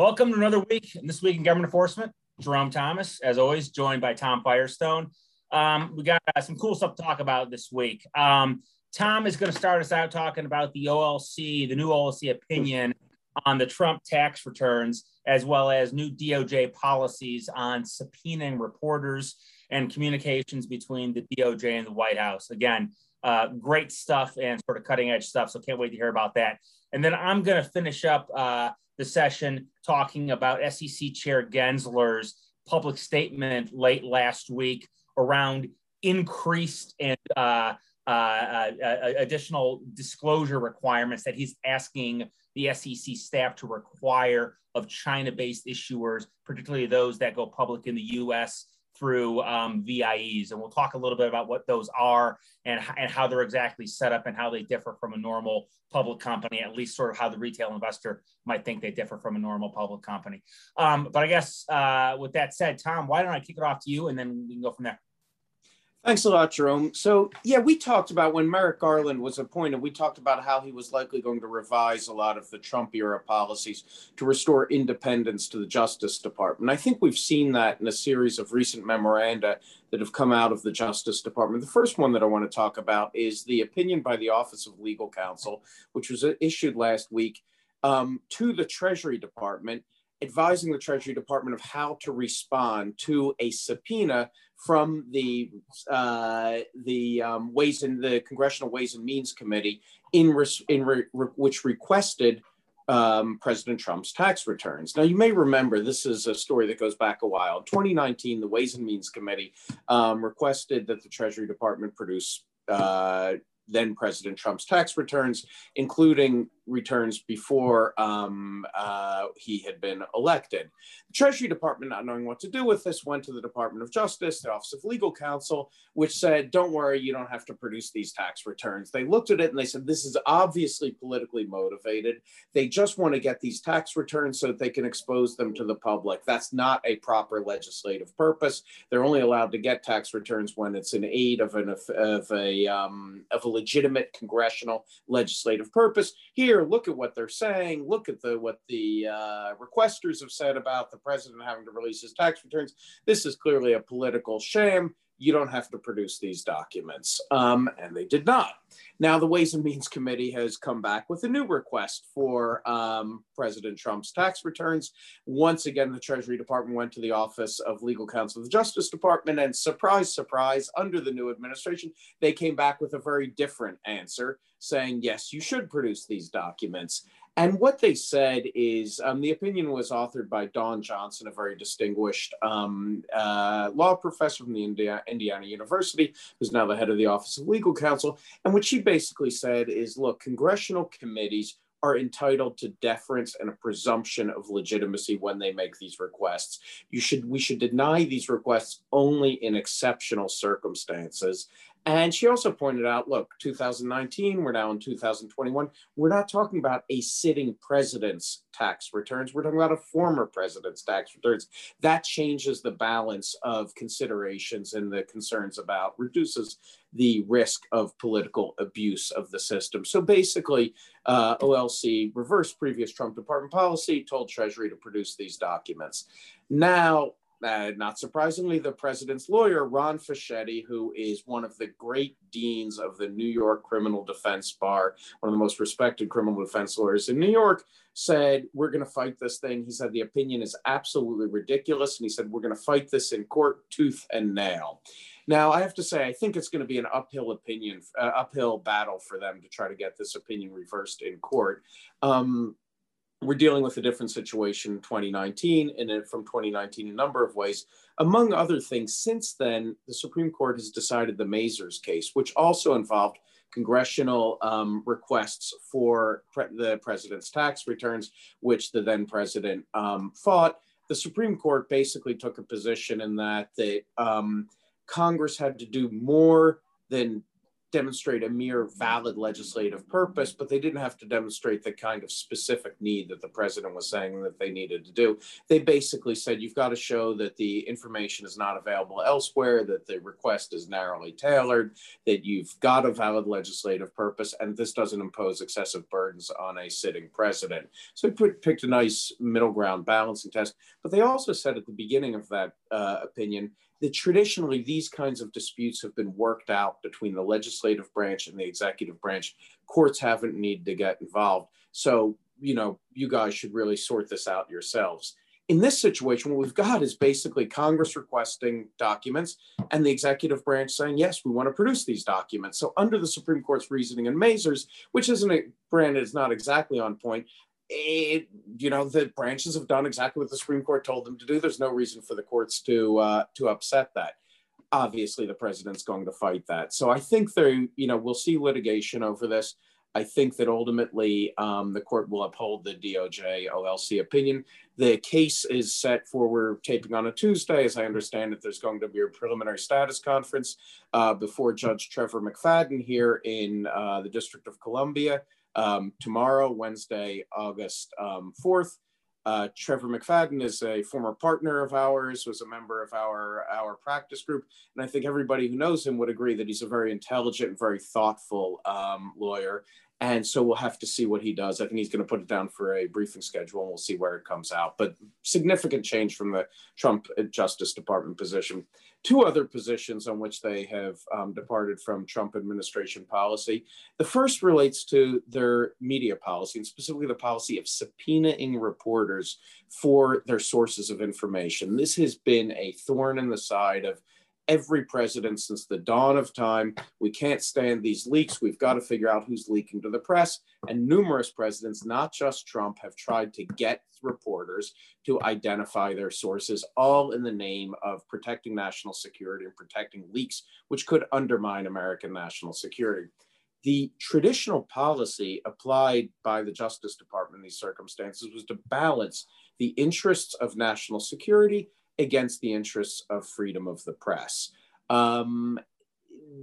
Welcome to another week. And this week in government enforcement, Jerome Thomas, as always, joined by Tom Firestone. Um, we got uh, some cool stuff to talk about this week. Um, Tom is going to start us out talking about the OLC, the new OLC opinion on the Trump tax returns, as well as new DOJ policies on subpoenaing reporters and communications between the DOJ and the White House. Again, uh, great stuff and sort of cutting edge stuff. So can't wait to hear about that. And then I'm going to finish up uh, the session talking about SEC Chair Gensler's public statement late last week around increased and uh, uh, uh, uh additional disclosure requirements that he's asking the SEC staff to require of China based issuers, particularly those that go public in the US through um, VIEs. And we'll talk a little bit about what those are and, and how they're exactly set up and how they differ from a normal public company, at least sort of how the retail investor might think they differ from a normal public company. Um, but I guess uh, with that said, Tom, why don't I kick it off to you and then we can go from there. Thanks a lot, Jerome. So, yeah, we talked about when Merrick Garland was appointed, we talked about how he was likely going to revise a lot of the Trump era policies to restore independence to the Justice Department. I think we've seen that in a series of recent memoranda that have come out of the Justice Department. The first one that I want to talk about is the opinion by the Office of Legal Counsel, which was issued last week um, to the Treasury Department advising the Treasury Department of how to respond to a subpoena from the uh, the um, Ways and the Congressional Ways and Means Committee in, res, in re, re, which requested um, President Trump's tax returns. Now, you may remember this is a story that goes back a while. In 2019, the Ways and Means Committee um, requested that the Treasury Department produce uh, then President Trump's tax returns, including returns before um, uh, he had been elected. The Treasury Department, not knowing what to do with this, went to the Department of Justice, the Office of Legal Counsel, which said, Don't worry, you don't have to produce these tax returns. They looked at it and they said, This is obviously politically motivated. They just want to get these tax returns so that they can expose them to the public. That's not a proper legislative purpose. They're only allowed to get tax returns when it's in aid of, an, of, a, um, of a legitimate congressional legislative purpose. Here, look at what they're saying, look at the what the uh, requesters have said about the president having to release his tax returns. This is clearly a political sham. You don't have to produce these documents. Um, and they did not. Now, the Ways and Means Committee has come back with a new request for um, President Trump's tax returns. Once again, the Treasury Department went to the Office of Legal Counsel of the Justice Department, and surprise, surprise, under the new administration, they came back with a very different answer saying, yes, you should produce these documents. And what they said is um, the opinion was authored by Dawn Johnsen, a very distinguished um, uh, law professor from the India, Indiana University, who's now the head of the Office of Legal Counsel. And what she basically said is look, congressional committees are entitled to deference and a presumption of legitimacy when they make these requests. You should we should deny these requests only in exceptional circumstances. And she also pointed out look, 2019, we're now in 2021. We're not talking about a sitting president's tax returns. We're talking about a former president's tax returns. That changes the balance of considerations and the concerns about reduces the risk of political abuse of the system. So basically, uh, OLC reversed previous Trump department policy, told Treasury to produce these documents. Now, uh, not surprisingly, the president's lawyer, Ron Fischetti, who is one of the great deans of the New York criminal defense bar, one of the most respected criminal defense lawyers in New York, said, We're going to fight this thing. He said, The opinion is absolutely ridiculous. And he said, We're going to fight this in court, tooth and nail. Now, I have to say, I think it's going to be an uphill opinion, uh, uphill battle for them to try to get this opinion reversed in court. Um, we're dealing with a different situation in 2019 and from 2019 in a number of ways. Among other things, since then, the Supreme Court has decided the Mazars case, which also involved congressional um, requests for pre the president's tax returns, which the then president um, fought. The Supreme Court basically took a position in that that um, Congress had to do more than demonstrate a mere valid legislative purpose, but they didn't have to demonstrate the kind of specific need that the president was saying that they needed to do. They basically said you've got to show that the information is not available elsewhere, that the request is narrowly tailored, that you've got a valid legislative purpose, and this doesn't impose excessive burdens on a sitting president. So they put, picked a nice middle ground balancing test. But they also said at the beginning of that uh, opinion that traditionally these kinds of disputes have been worked out between the legislative branch and the executive branch. Courts haven't needed to get involved. So, you know, you guys should really sort this out yourselves. In this situation, what we've got is basically Congress requesting documents and the executive branch saying, yes, we want to produce these documents. So, under the Supreme Court's reasoning in Mazars, which isn't, a, granted, is not exactly on point, it, you know, the branches have done exactly what the Supreme Court told them to do. There's no reason for the courts to uh, to upset that. Obviously, the president's going to fight that. So I think there, you know, we'll see litigation over this. I think that ultimately um, the court will uphold the DOJ OLC opinion. The case is set for we're taping on a Tuesday. As I understand it, there's going to be a preliminary status conference uh, before Judge Trevor McFadden here in uh, the District of Columbia um, tomorrow, Wednesday, August um, 4th. Uh, Trevor McFadden is a former partner of ours, was a member of our, our practice group. And I think everybody who knows him would agree that he's a very intelligent, very thoughtful um, lawyer. And so we'll have to see what he does. I think he's going to put it down for a briefing schedule and we'll see where it comes out. But significant change from the Trump Justice Department position. Two other positions on which they have um, departed from Trump administration policy. The first relates to their media policy, and specifically the policy of subpoenaing reporters for their sources of information. This has been a thorn in the side of every president since the dawn of time. We can't stand these leaks. We've got to figure out who's leaking to the press. And numerous presidents, not just Trump, have tried to get reporters to identify their sources, all in the name of protecting national security and protecting leaks, which could undermine American national security. The traditional policy applied by the Justice Department in these circumstances was to balance the interests of national security against the interests of freedom of the press. Um,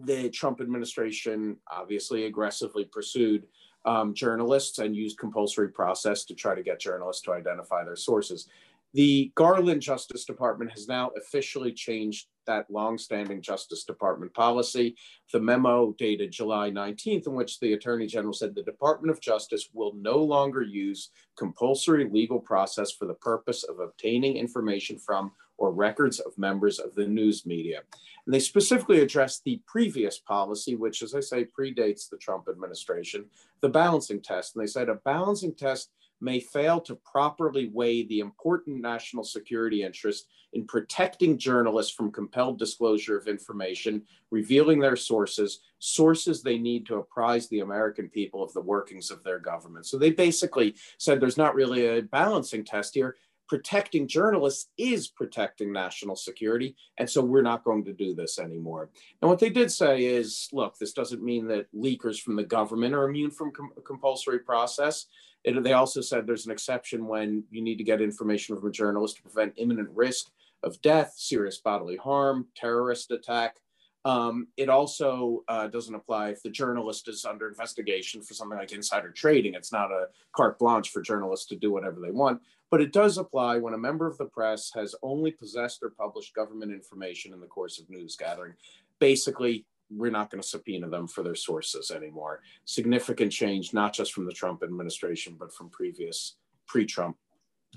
the Trump administration obviously aggressively pursued um, journalists and used compulsory process to try to get journalists to identify their sources. The Garland Justice Department has now officially changed that longstanding Justice Department policy. The memo dated July 19th, in which the Attorney General said the Department of Justice will no longer use compulsory legal process for the purpose of obtaining information from or records of members of the news media. And they specifically addressed the previous policy, which, as I say, predates the Trump administration, the balancing test. And they said a balancing test may fail to properly weigh the important national security interest in protecting journalists from compelled disclosure of information, revealing their sources, sources they need to apprise the American people of the workings of their government. So they basically said there's not really a balancing test here. Protecting journalists is protecting national security. And so we're not going to do this anymore. And what they did say is look, this doesn't mean that leakers from the government are immune from com- compulsory process. It, they also said there's an exception when you need to get information from a journalist to prevent imminent risk of death, serious bodily harm, terrorist attack. Um, it also uh, doesn't apply if the journalist is under investigation for something like insider trading. It's not a carte blanche for journalists to do whatever they want, but it does apply when a member of the press has only possessed or published government information in the course of news gathering. Basically, we're not going to subpoena them for their sources anymore. Significant change, not just from the Trump administration, but from previous pre Trump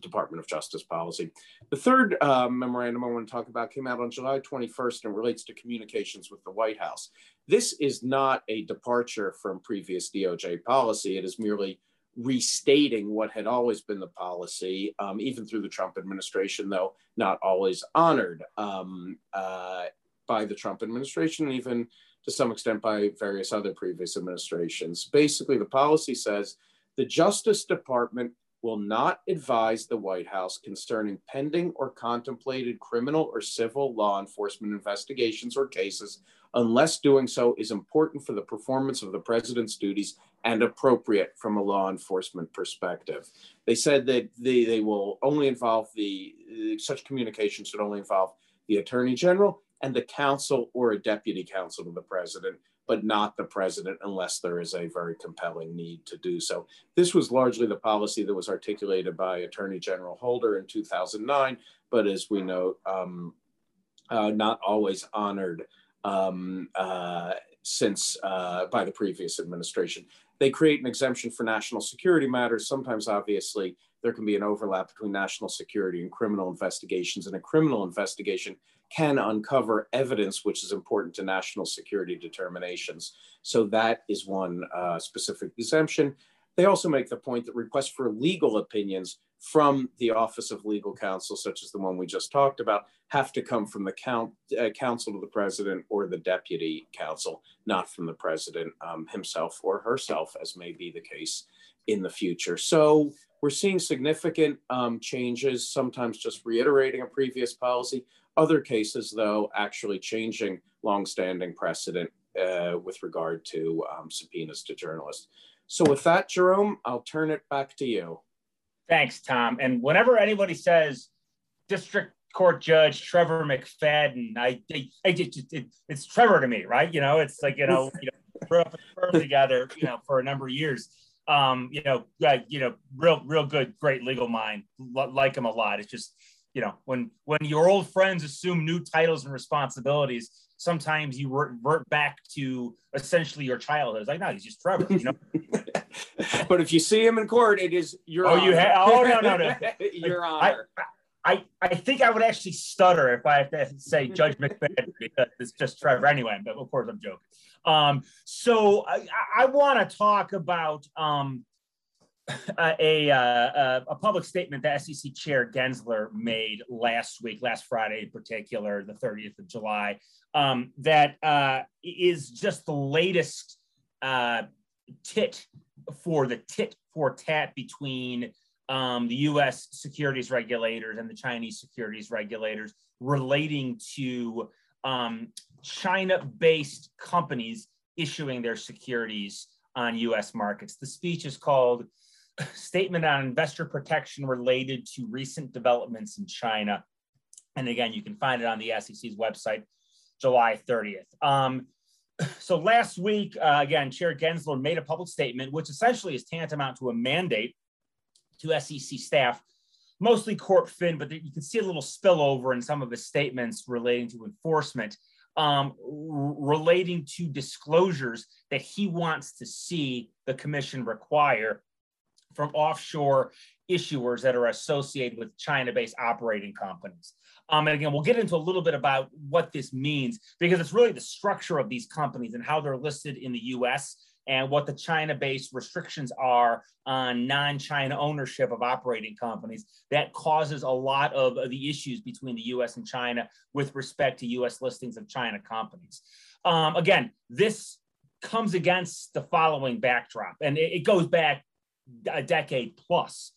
Department of Justice policy. The third uh, memorandum I want to talk about came out on July 21st and relates to communications with the White House. This is not a departure from previous DOJ policy, it is merely restating what had always been the policy, um, even through the Trump administration, though not always honored. Um, uh, by the Trump administration and even to some extent by various other previous administrations. Basically, the policy says the Justice Department will not advise the White House concerning pending or contemplated criminal or civil law enforcement investigations or cases unless doing so is important for the performance of the president's duties and appropriate from a law enforcement perspective. They said that they, they will only involve the, such communications should only involve the attorney general and the counsel or a deputy counsel to the president, but not the president unless there is a very compelling need to do so. This was largely the policy that was articulated by Attorney General Holder in 2009, but as we know, um, uh, not always honored um, uh, since uh, by the previous administration. They create an exemption for national security matters. Sometimes, obviously, there can be an overlap between national security and criminal investigations, and a criminal investigation can uncover evidence which is important to national security determinations. So that is one uh, specific exemption. They also make the point that requests for legal opinions from the Office of Legal Counsel, such as the one we just talked about, have to come from the count, uh, counsel to the president or the deputy counsel, not from the president um, himself or herself, as may be the case in the future. So we're seeing significant um, changes, sometimes just reiterating a previous policy, other cases, though, actually changing longstanding precedent uh, with regard to um, subpoenas to journalists. So, with that, Jerome, I'll turn it back to you. Thanks, Tom. And whenever anybody says District Court Judge Trevor McFadden, I, I, I just, it, it's Trevor to me, right? You know, it's like you know, you know, grew up together, you know, for a number of years um, you know, uh, you know, real, real good, great legal mind. L- like him a lot. It's just, you know, when when your old friends assume new titles and responsibilities, sometimes you revert back to essentially your childhood. It's like, no, he's just Trevor, you know. but if you see him in court, it is your. Oh, honor. you have. Oh no, no, no. your honor. I, I, I think I would actually stutter if I have to say Judge McFadden because it's just Trevor anyway. But of course, I'm joking. Um, so I, I want to talk about um, a, a, a, public statement that SEC Chair Gensler made last week, last Friday in particular, the 30th of July, um, that uh, is just the latest uh, tit for the tit for tat between um, the US securities regulators and the Chinese securities regulators relating to um, China based companies issuing their securities on US markets. The speech is called Statement on Investor Protection Related to Recent Developments in China. And again, you can find it on the SEC's website, July 30th. Um, so last week, uh, again, Chair Gensler made a public statement, which essentially is tantamount to a mandate to SEC staff, mostly Corp Fin, but you can see a little spillover in some of his statements relating to enforcement um, relating to disclosures that he wants to see the commission require from offshore issuers that are associated with China-based operating companies. Um, and again, we'll get into a little bit about what this means because it's really the structure of these companies and how they're listed in the U.S and what the China based restrictions are on non China ownership of operating companies. That causes a lot of the issues between the US and China with respect to US listings of China companies. Um, again, this comes against the following backdrop, and it, it goes back a decade plus.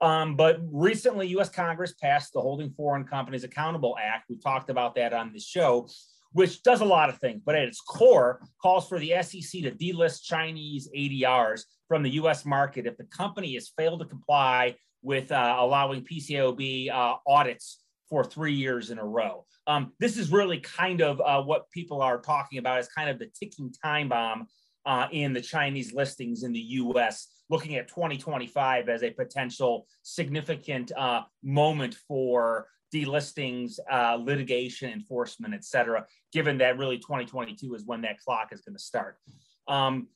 Um, but recently, US Congress passed the Holding Foreign Companies Accountable Act. We talked about that on the show which does a lot of things, but at its core calls for the SEC to delist Chinese ADRs from the US market if the company has failed to comply with uh, allowing PCAOB uh, audits for three years in a row. Um, this is really kind of uh, what people are talking about as kind of the ticking time bomb uh, in the Chinese listings in the US, looking at 2025 as a potential significant uh, moment for delistings, uh, litigation, enforcement, et cetera, given that really 2022 is when that clock is going to start. Um,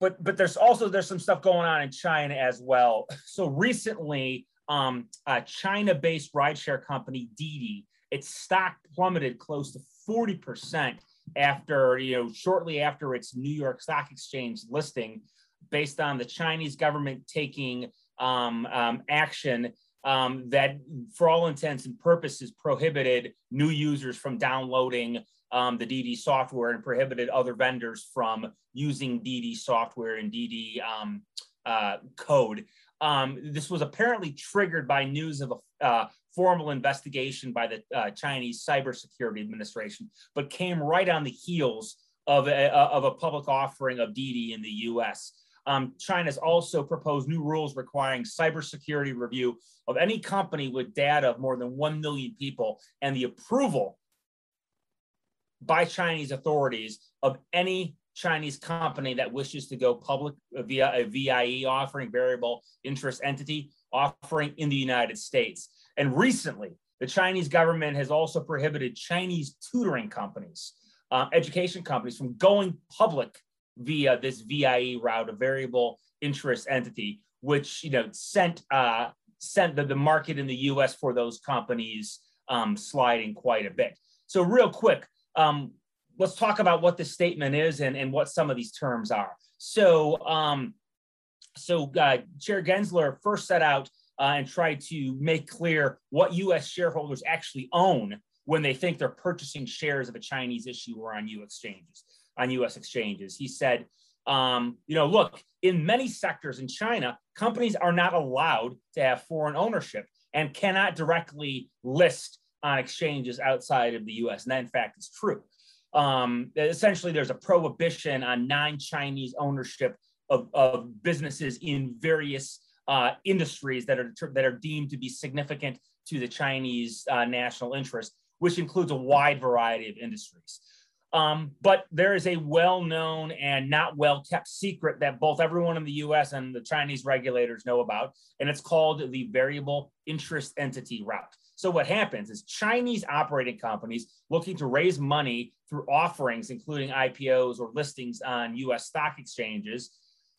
but but there's also there's some stuff going on in China as well. So recently, um, a China-based rideshare company Didi, its stock plummeted close to 40 percent after you know shortly after its New York Stock Exchange listing, based on the Chinese government taking um, um, action um, that, for all intents and purposes, prohibited new users from downloading um, the Didi software and prohibited other vendors from using Didi software and Didi um, uh, code. Um, this was apparently triggered by news of a uh, formal investigation by the uh, Chinese Cybersecurity Administration, but came right on the heels of a, of a public offering of Didi in the US. Um, China's also proposed new rules requiring cybersecurity review of any company with data of more than 1 million people and the approval by Chinese authorities of any Chinese company that wishes to go public via a VIE offering, variable interest entity offering in the United States. And recently, the Chinese government has also prohibited Chinese tutoring companies, uh, education companies, from going public via this VIE route, a variable interest entity, which you know sent uh, sent the, the market in the U.S. for those companies um, sliding quite a bit. So, real quick, um, let's talk about what this statement is and, and what some of these terms are. So, um, so uh, Chair Gensler first set out uh, and tried to make clear what U.S. shareholders actually own when they think they're purchasing shares of a Chinese issuer on U.S. exchanges. On U.S. exchanges, he said, um, you know, look, in many sectors in China, companies are not allowed to have foreign ownership and cannot directly list on exchanges outside of the U.S. And that, in fact, is true. Um, essentially, there's a prohibition on non-Chinese ownership of, of businesses in various uh, industries that are that are deemed to be significant to the Chinese uh, national interest, which includes a wide variety of industries. Um, but there is a well-known and not well-kept secret that both everyone in the U.S. and the Chinese regulators know about, and it's called the variable interest entity route. So what happens is Chinese operating companies looking to raise money through offerings, including IPOs or listings on U.S. stock exchanges,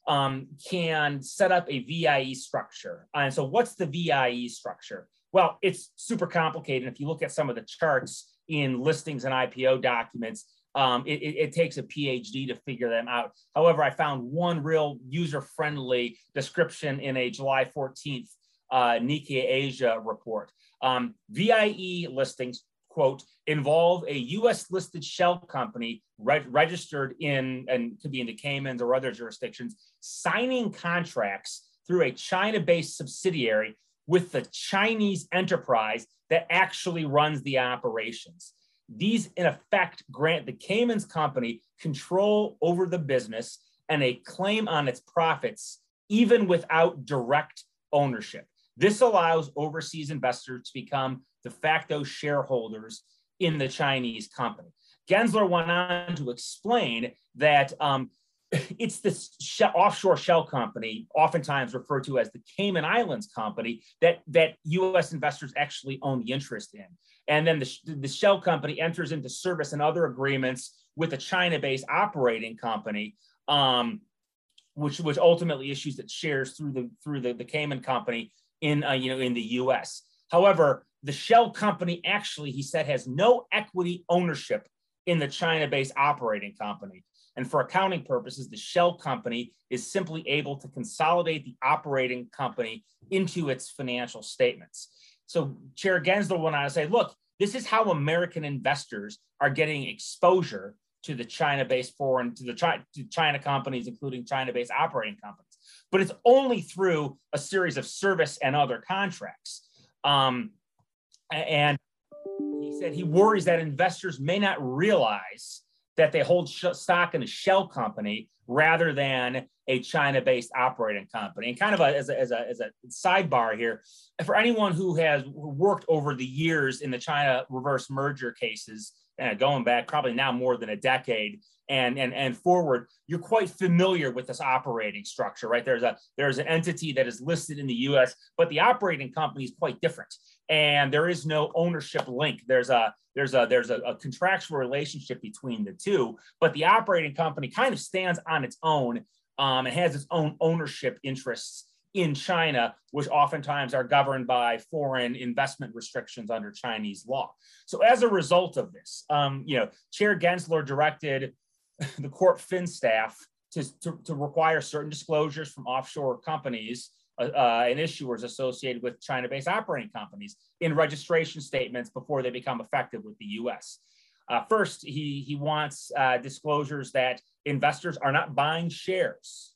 um, can set up a VIE structure. And so, what's the VIE structure? Well, it's super complicated. If you look at some of the charts in listings and IPO documents, um, it, it, it, takes a PhD to figure them out. However, I found one real user friendly description in a July 14th uh, Nikkei Asia report. Um, VIE listings, quote, involve a US listed shell company re- registered in, and could be in the Caymans or other jurisdictions, signing contracts through a China based subsidiary with the Chinese enterprise that actually runs the operations. These, in effect, grant the Caymans company control over the business and a claim on its profits, even without direct ownership. This allows overseas investors to become de facto shareholders in the Chinese company. Gensler went on to explain that um, it's this offshore shell company, oftentimes referred to as the Cayman Islands company, that, that US investors actually own the interest in. And then the, the shell company enters into service and other agreements with a China based operating company. Um, which, which ultimately issues its shares through the through the, the Cayman company in uh, you know in the U.S. However, the shell company actually, he said, has no equity ownership in the China-based operating company. And for accounting purposes, the shell company is simply able to consolidate the operating company into its financial statements. So Chair Gensler went on to say, look, this is how American investors are getting exposure to the China-based foreign, to the China, to China companies, including China-based operating companies but it's only through a series of service and other contracts. Um, and he said he worries that investors may not realize that they hold sh- stock in a shell company rather than a China-based operating company. And kind of a, as, a, as, a, as a sidebar here, for anyone who has worked over the years in the China reverse merger cases, uh, going back probably now more than a decade, and and and forward you're quite familiar with this operating structure right? There's a there's an entity that is listed in the us but the operating company is quite different. And there is no ownership link. There's a there's a there's a, a contractual relationship between the two but the operating company kind of stands on its own um, and has its own ownership interests in China, which oftentimes are governed by foreign investment restrictions under Chinese law. So as a result of this, um, you know, Chair Gensler directed the corp fin staff to, to, to, require certain disclosures from offshore companies uh, uh, and issuers associated with China-based operating companies in registration statements before they become effective with the U.S. Uh, first, he, he wants uh, disclosures that investors are not buying shares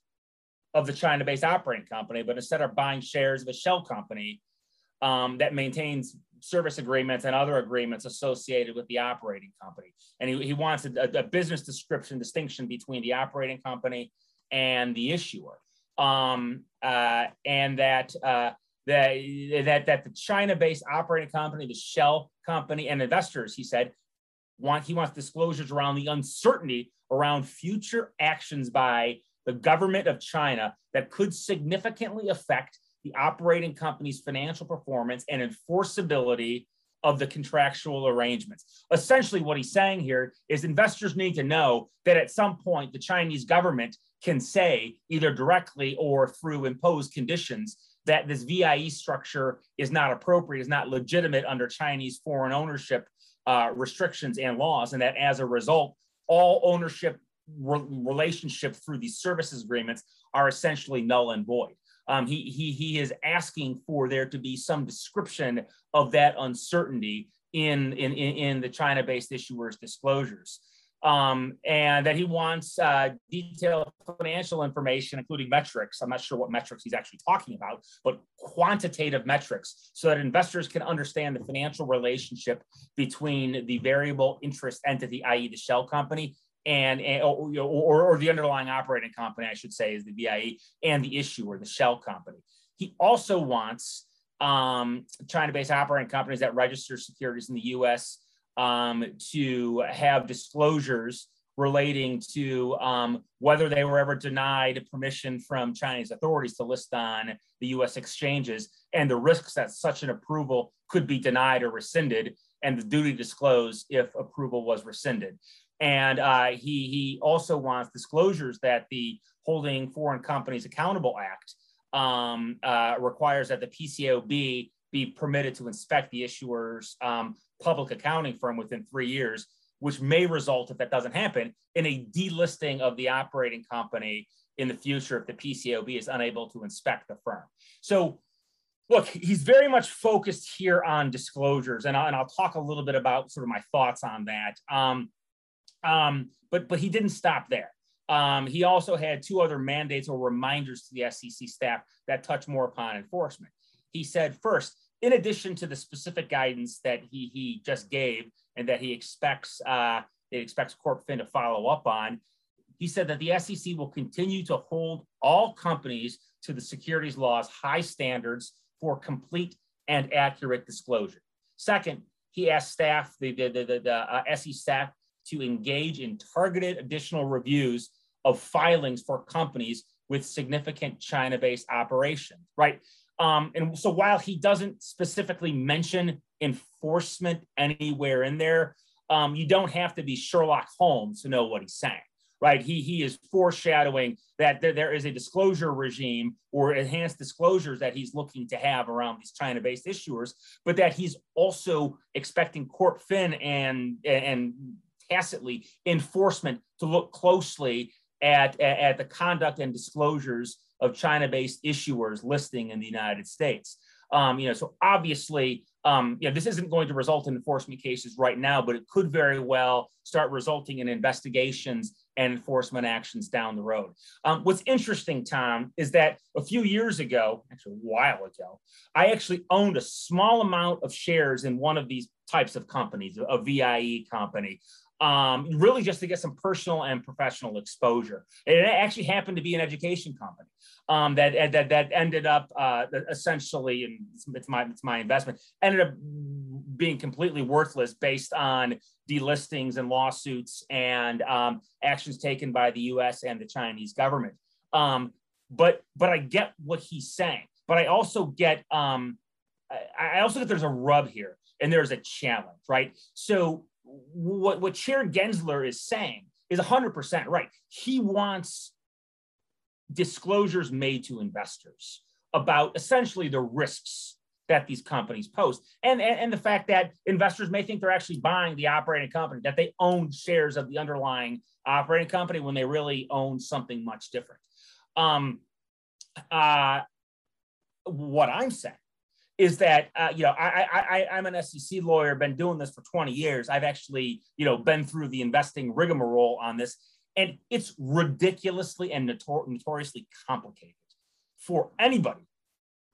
of the China-based operating company, but instead are buying shares of a shell company um, that maintains service agreements and other agreements associated with the operating company. And he, he wants a, a business description distinction between the operating company and the issuer. Um, uh, and that, uh, that, that, that the China based operating company, the shell company, and investors, he said, want he wants disclosures around the uncertainty around future actions by the government of China that could significantly affect the operating company's financial performance and enforceability of the contractual arrangements. Essentially, what he's saying here is investors need to know that at some point the Chinese government can say, either directly or through imposed conditions, that this VIE structure is not appropriate, is not legitimate under Chinese foreign ownership uh, restrictions and laws, and that as a result, all ownership re- relationship through these services agreements are essentially null and void. Um, he, he, he is asking for there to be some description of that uncertainty in, in, in the China-based issuers' disclosures. Um, and that he wants uh, detailed financial information, including metrics. I'm not sure what metrics he's actually talking about, but quantitative metrics so that investors can understand the financial relationship between the variable interest entity, i.e., the shell company, and, and or, or, or, the underlying operating company, I should say, is the VIE and the issuer, the shell company. He also wants um, China-based operating companies that register securities in the U.S. Um, to have disclosures relating to um, whether they were ever denied permission from Chinese authorities to list on the U.S. exchanges and the risks that such an approval could be denied or rescinded, and the duty to disclose if approval was rescinded. And uh, he, he also wants disclosures that the Holding Foreign Companies Accountable Act um, uh, requires that the PCAOB be permitted to inspect the issuer's um, public accounting firm within three years, which may result, if that doesn't happen, in a delisting of the operating company in the future if the PCAOB is unable to inspect the firm. So look, he's very much focused here on disclosures, and, I, and I'll talk a little bit about sort of my thoughts on that. Um, um, but but he didn't stop there. Um, he also had two other mandates or reminders to the SEC staff that touch more upon enforcement. He said first, in addition to the specific guidance that he he just gave and that he expects uh, it expects CorpFin to follow up on, he said that the SEC will continue to hold all companies to the securities laws high standards for complete and accurate disclosure. Second, he asked staff, the, the, the, the uh, SEC staff, to engage in targeted additional reviews of filings for companies with significant China-based operations, right? Um, and so while he doesn't specifically mention enforcement anywhere in there, um, you don't have to be Sherlock Holmes to know what he's saying, right? He, he is foreshadowing that there, there is a disclosure regime or enhanced disclosures that he's looking to have around these China-based issuers, but that he's also expecting CorpFin and, and tacitly enforcement to look closely at, at, at the conduct and disclosures of China-based issuers listing in the United States. Um, you know, so obviously, um, you know, this isn't going to result in enforcement cases right now, but it could very well start resulting in investigations and enforcement actions down the road. Um, what's interesting, Tom, is that a few years ago, actually a while ago, I actually owned a small amount of shares in one of these types of companies, a VIE company um, really just to get some personal and professional exposure. It actually happened to be an education company um, that, that that ended up uh, essentially, and it's my it's my investment, ended up being completely worthless based on delistings and lawsuits and um, actions taken by the U.S. and the Chinese government. Um, but but I get what he's saying. But I also get um, I, also get there's a rub here and there's a challenge, right? So what, what Chair Gensler is saying is 100% right. He wants disclosures made to investors about essentially the risks that these companies pose and, and, and the fact that investors may think they're actually buying the operating company that they own shares of the underlying operating company when they really own something much different um, uh, what i'm saying is that uh, you know I, I I am an SEC lawyer, been doing this for 20 years. I've actually you know been through the investing rigmarole on this, and it's ridiculously and notor- notoriously complicated for anybody.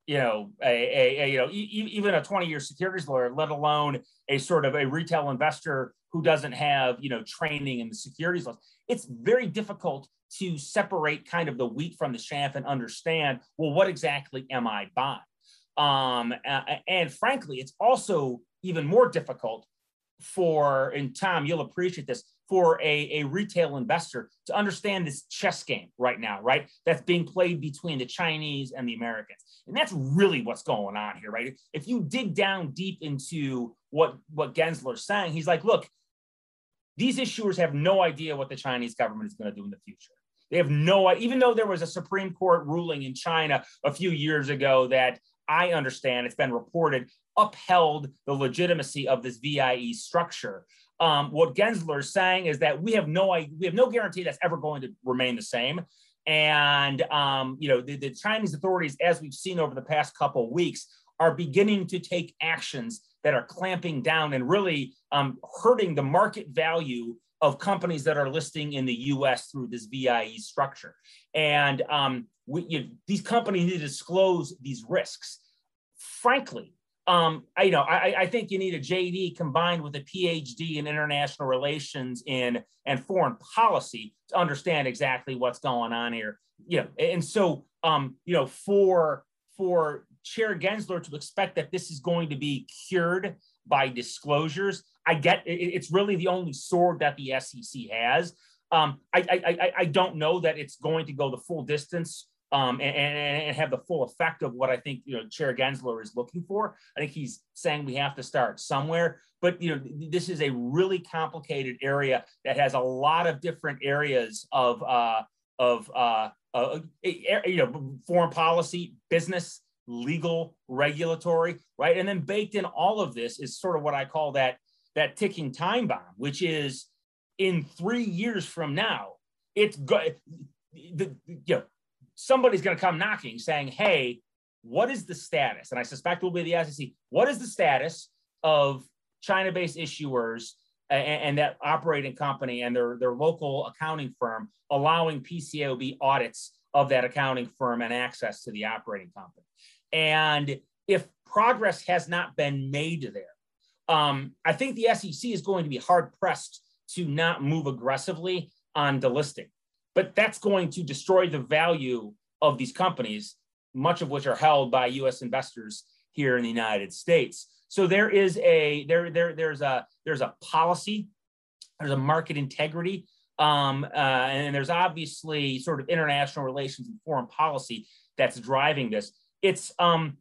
You know, a, a, a you know e- even a 20 year securities lawyer, let alone a sort of a retail investor who doesn't have you know training in the securities laws. It's very difficult to separate kind of the wheat from the chaff and understand well what exactly am I buying um, and frankly, it's also even more difficult for, and Tom, you'll appreciate this, for a, a retail investor to understand this chess game right now, right? That's being played between the Chinese and the Americans. And that's really what's going on here, right? If you dig down deep into what, what Gensler's saying, he's like, look, these issuers have no idea what the Chinese government is going to do in the future. They have no, even though there was a Supreme Court ruling in China a few years ago that I understand it's been reported upheld the legitimacy of this VIE structure. Um, what Gensler is saying is that we have no we have no guarantee that's ever going to remain the same. And um, you know the, the, Chinese authorities, as we've seen over the past couple weeks, are beginning to take actions that are clamping down and really um, hurting the market value of companies that are listing in the U.S. through this VIE structure. And um, we, you these companies need to disclose these risks. Frankly, um, I, you know, I, I think you need a JD combined with a PhD in international relations in and foreign policy to understand exactly what's going on here. You know, and so um, you know, for for Chair Gensler to expect that this is going to be cured by disclosures, I get it, it's really the only sword that the SEC has. Um, I, I, I, don't know that it's going to go the full distance um, and, and, have the full effect of what I think you know Chair Gensler is looking for. I think he's saying we have to start somewhere. But you know, this is a really complicated area that has a lot of different areas of uh, of uh, uh, you know foreign policy, business, legal, regulatory, right? And then baked in all of this is sort of what I call that that ticking time bomb, which is in three years from now, it's good. The, you know, somebody's going to come knocking saying, hey, what is the status? And I suspect it will be the SEC. What is the status of China based issuers and, and, that operating company and their, their local accounting firm allowing PCAOB audits of that accounting firm and access to the operating company? And if progress has not been made there, um, I think the SEC is going to be hard pressed to not move aggressively on delisting but that's going to destroy the value of these companies, much of which are held by U.S. investors here in the United States. So there is a there there there's a there's a policy, there's a market integrity, um, uh, and there's obviously sort of international relations and foreign policy that's driving this. It's um,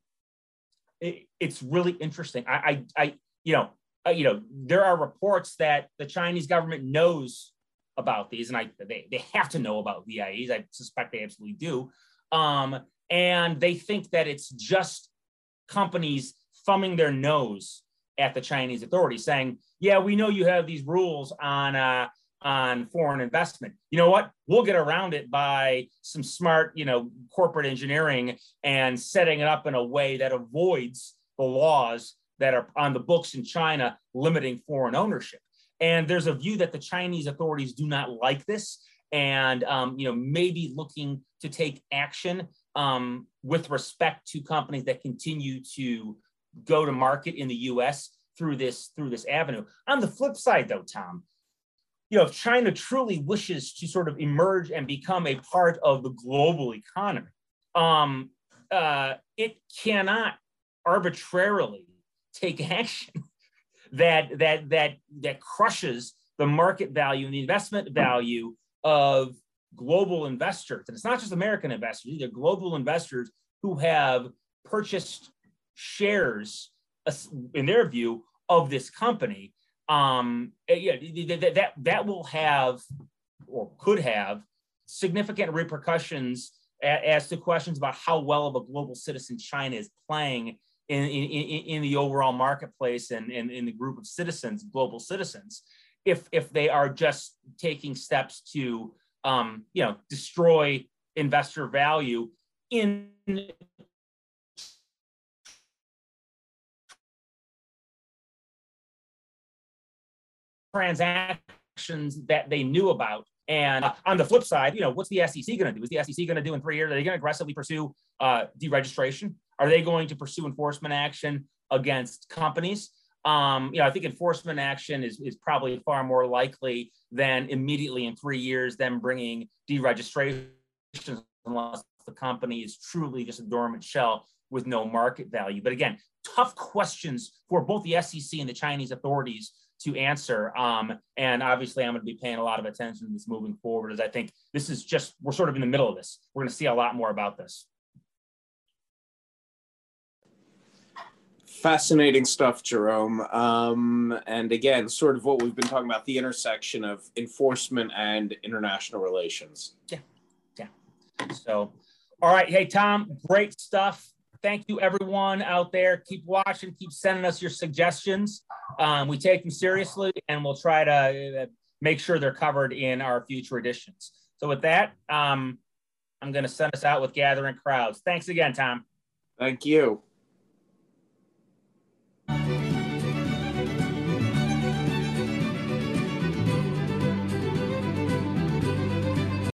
it, it's really interesting. I I, I you know uh, you know there are reports that the Chinese government knows about these, and I they, they have to know about VIEs. I suspect they absolutely do. Um, and they think that it's just companies thumbing their nose at the Chinese authorities, saying, "Yeah, we know you have these rules on uh, on foreign investment. You know what? We'll get around it by some smart, you know, corporate engineering and setting it up in a way that avoids the laws that are on the books in China limiting foreign ownership." And there's a view that the Chinese authorities do not like this and um, you know maybe looking to take action um, with respect to companies that continue to go to market in the U.S. through this through this avenue. On the flip side, though, Tom, you know if China truly wishes to sort of emerge and become a part of the global economy, um, uh, it cannot arbitrarily take action that that that that crushes the market value and the investment value of global investors. And it's not just American investors, are global investors who have purchased shares, in their view, of this company. Um, eh, yeah, that, that, that will have or could have significant repercussions as to questions about how well of a global citizen China is playing in, in, in the overall marketplace and, in the group of citizens, global citizens, if, if they are just taking steps to, um, you know, destroy investor value in transactions that they knew about. And uh, on the flip side, you know, what's the SEC going to do? Is the SEC going to do in three years? Are they going to aggressively pursue uh, deregistration? Are they going to pursue enforcement action against companies? Um, you know, I think enforcement action is, is probably far more likely than immediately in three years them bringing deregistration unless the company is truly just a dormant shell with no market value. But again, tough questions for both the SEC and the Chinese authorities to answer. Um, and obviously, I'm going to be paying a lot of attention to this moving forward, as I think this is just we're sort of in the middle of this. We're going to see a lot more about this. Fascinating stuff, Jerome. Um, and again, sort of what we've been talking about the intersection of enforcement and international relations. Yeah. Yeah. So, all right. Hey, Tom, great stuff. Thank you, everyone out there. Keep watching, keep sending us your suggestions. Um, we take them seriously and we'll try to uh, make sure they're covered in our future editions. So, with that, um, I'm going to send us out with gathering crowds. Thanks again, Tom. Thank you.